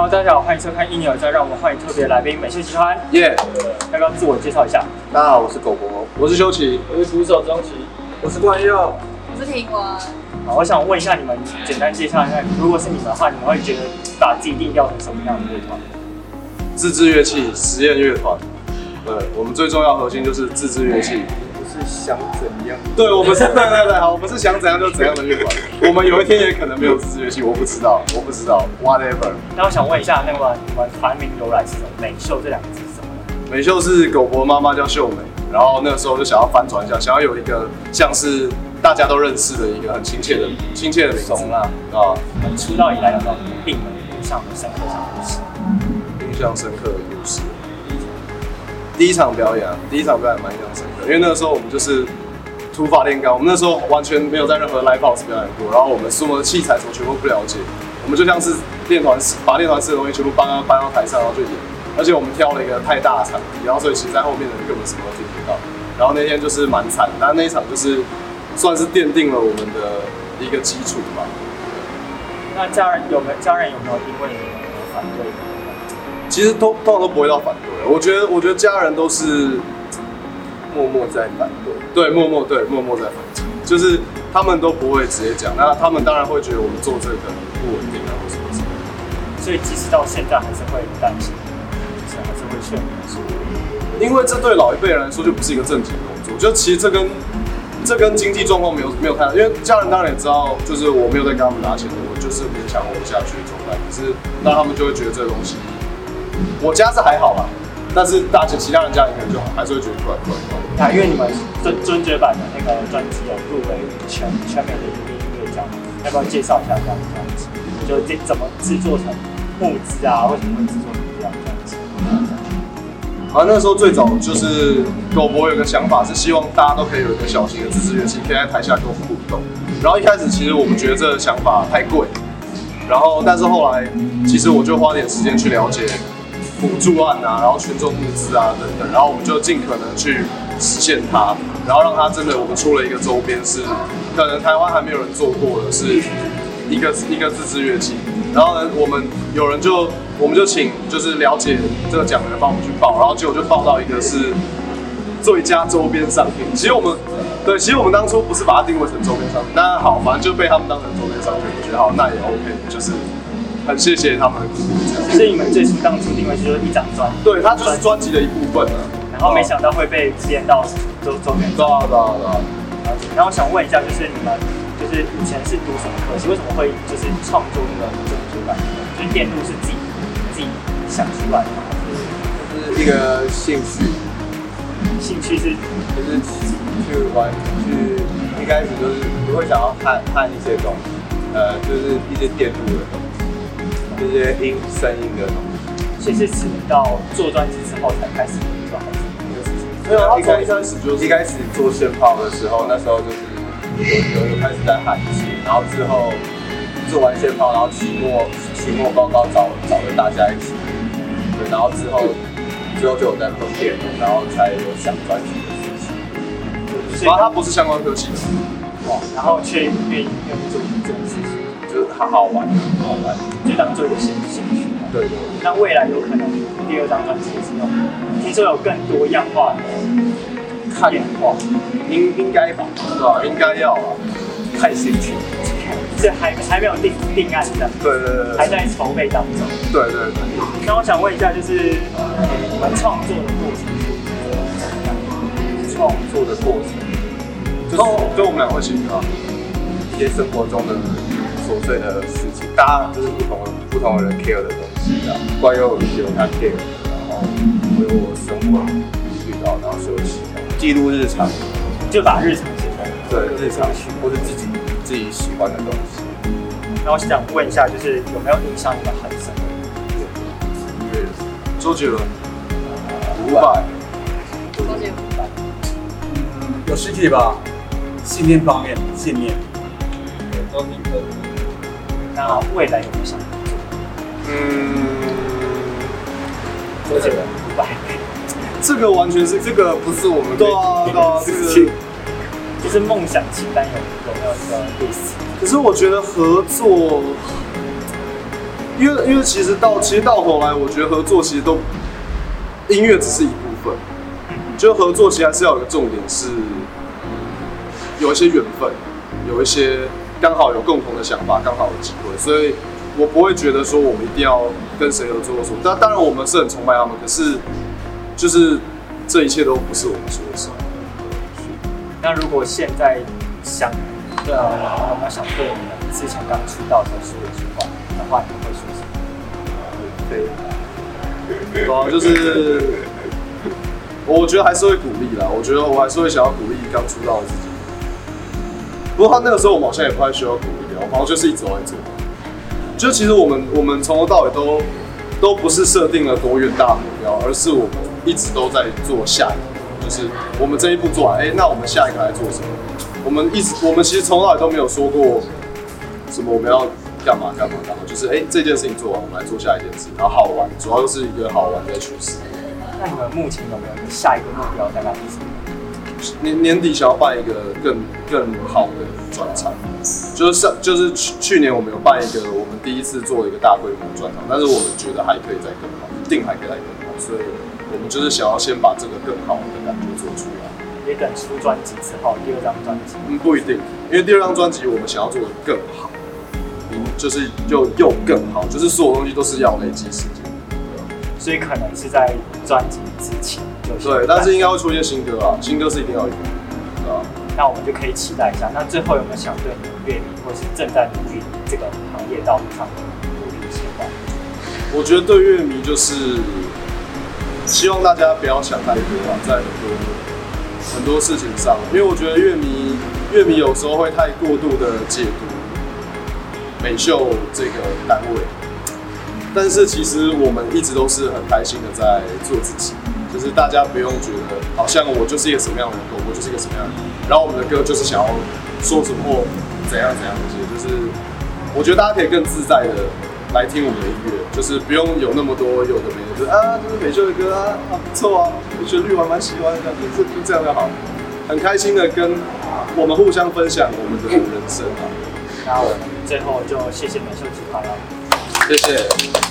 Hello，大家好，欢迎收看《一年有在》，让我们欢迎特别来宾美秀集团。耶要不要自我介绍一下？大家好，我是狗博，我是修奇，我是鼓手钟奇。我是冠佑。我是婷文，好，我想问一下你们，简单介绍一下，如果是你们的话，你们会觉得把自己定调成什么样的乐团？自制乐器实验乐团。对，我们最重要核心就是自制乐器。不是想怎样？对，我们是，对对对，好，我们是想怎样就怎样的乐团。我们有一天也可能没有自制乐器，我不知道，我不知道，whatever。那我想问一下，那个你们团名由来是什么？美秀这两个字是什么？美秀是狗博妈妈叫秀美，然后那个时候就想要翻转一下，想要有一个像是大家都认识的一个很亲切的亲切的名字怂啦。啊，出道以来有没有令你们印象很深刻的故事？印象深刻的故事。第一场表演啊，第一场表演蛮印象深刻，因为那个时候我们就是土法炼钢，我们那时候完全没有在任何 live house 表演过，然后我们所有的器材什么全部不了解，我们就像是练团，把练团式的东西全部搬到搬到台上，然后就演，而且我们挑了一个太大的场地，然后所以其实在后面的人根本什么都听不到，然后那天就是蛮惨的，但那一场就是算是奠定了我们的一个基础吧。那家人有没有家人有没有因为你们而反对？其实都通常都不会到反对，我觉得我觉得家人都是默默在反对。对，默默对默默在反击，就是他们都不会直接讲，那他们当然会觉得我们做这个不稳定啊，或什么什么。所以即使到现在还是会担心，是还是会劝你们说，因为这对老一辈人来说就不是一个正经的工作，就其实这跟这跟经济状况没有没有太大，因为家人当然也知道，就是我没有在跟他们拿钱，我就是勉强活下去的状态，可是那他们就会觉得这个东西，我家是还好吧，但是大家其他人家里可能就还是会觉得怪怪怪。啊，因为你们尊尊爵版的那个专辑有入围全全美的音乐奖，要不要介绍一下这样的专辑？就这怎么制作成募资啊？为什么会制作成这样的专辑？啊，那时候最早就是狗博有个想法，是希望大家都可以有一个小型的自制乐器，可以在台下跟我们互动。然后一开始其实我们觉得这个想法太贵，然后但是后来其实我就花点时间去了解补助案啊，然后群众募资啊等等，然后我们就尽可能去实现它，然后让它真的我们出了一个周边是可能台湾还没有人做过的，是一个一个自制乐器。然后呢，我们有人就我们就请就是了解这个奖的人帮我们去报，然后结果就报到一个是最佳周边商品。其实我们对，其实我们当初不是把它定位成周边商品，但好，反正就被他们当成周边商品，我觉得好，那也 OK，就是很谢谢他们的鼓励。你们最初当初定位就是一张专辑，对，它就是专辑的一部分啊。然后没想到会被编到周周边对啊，对啊，对啊。然后想问一下，就是你们就是以前是读什么科系？为什么会就是创作那个？就是电路是自己自己想出来的吗？就是一个兴趣，兴趣是就是去玩，去一开始就是不会想要看看一些东西，呃，就是一些电路的东西，一些音声音的东西。所以是指到做专辑之后才开始做，还是一个事情？没有，一开始就是一开始做炫炮的时候，那时候就是有有有开始在喊戏，然后之后做完炫炮，然后期末期末报告找找了大家一起，对，然后之后之后就有在碰电脑，然后才有想专辑的事情。所以然后他不是相关科系的，哇，然后却愿意愿意做这件事情，就是好好玩，好玩。就当做一个兴兴趣。对对那未来有可能第二张专辑也是用，听说有更多样化的看变化，应应该吧，对吧？应该要啊。看兴趣。这还还没有定定案这样，对对还在筹备当中。对对对。那我想问一下，就是呃你们创作的过程？创作的过程，就是就我们俩会写歌啊。一些生活中的琐碎的事情，大家就是不同的不同人 care 的东西啊。关于有有他 care，然后我有我生活遇到，然后所有喜欢记录日常，就把日常写在对日常或者自己自己喜欢的东西。那我想问一下，就是有没有影响你们很深的音乐？音乐周杰伦，伍佰，周杰伦有实体吧，信念方面，信念，对，都挺特别。那未来有没有想这个完全是这个不是我们对啊对啊，这个。就是梦想清单有有没有一个 list？可是我觉得合作，因为因为其实到其实到头来，我觉得合作其实都音乐只是一部分，就合作其实还是要有个重点是有一些缘分，有一些刚好有共同的想法，刚好有机会，所以我不会觉得说我们一定要跟谁合作什么。当当然我们是很崇拜他们，可是就是这一切都不是我们说了算。那如果现在想，呃，有没有想对你们之前刚出道的时候说一句话的话，你们会说什么？对，对啊，就是我觉得还是会鼓励啦。我觉得我还是会想要鼓励刚出道的自己。不过他那个时候我们好像也不太需要鼓励啊，我们好像就是一直都在做。就其实我们我们从头到尾都都不是设定了多远大的目标，而是我们一直都在做下一步，就是我们这一步做完，哎、那我们下一个来做什么？我们一直我们其实从头到尾都没有说过什么我们要干嘛干嘛干嘛，就是哎、这件事情做完，我们来做下一件事，然后好玩，主要就是一个好玩的趋势。那你们目前有没有下一个目标大概是什么？年年底想要办一个更更好的专场，就是上就是去去年我们有办一个第一次做一个大规模专场，但是我们觉得还可以再更好，一定还可以再更好，所以我们就是想要先把这个更好的感觉做出来。也等出专辑之后，第二张专辑，嗯，不一定，因为第二张专辑我们想要做的更好，嗯，就是又又更好，就是所有东西都是要累积时间。所以可能是在专辑之前就对，但是应该会出一些新歌啊，新歌是一定要有的，对吧？那我们就可以期待一下。那最后有没有想对乐迷，或是正在努力这个行业道路上的努力一些话？我觉得对乐迷就是希望大家不要想太多啊，在很多很多事情上，因为我觉得乐迷乐迷有时候会太过度的解读美秀这个单位，但是其实我们一直都是很开心的在做自己，就是大家不用觉得好像我就是一个什么样的人，我就是一个什么样的人，然后我们的歌就是想要说什么或怎样怎样这些，就是我觉得大家可以更自在的来听我们的音乐，就是不用有那么多有的没的，就是啊，这是美秀的歌啊，啊不错啊，旋律我还蛮喜欢的，就是就这样就好，很开心的跟我们互相分享我们的人生啊，那我们最后就谢谢美秀集团了。谢谢。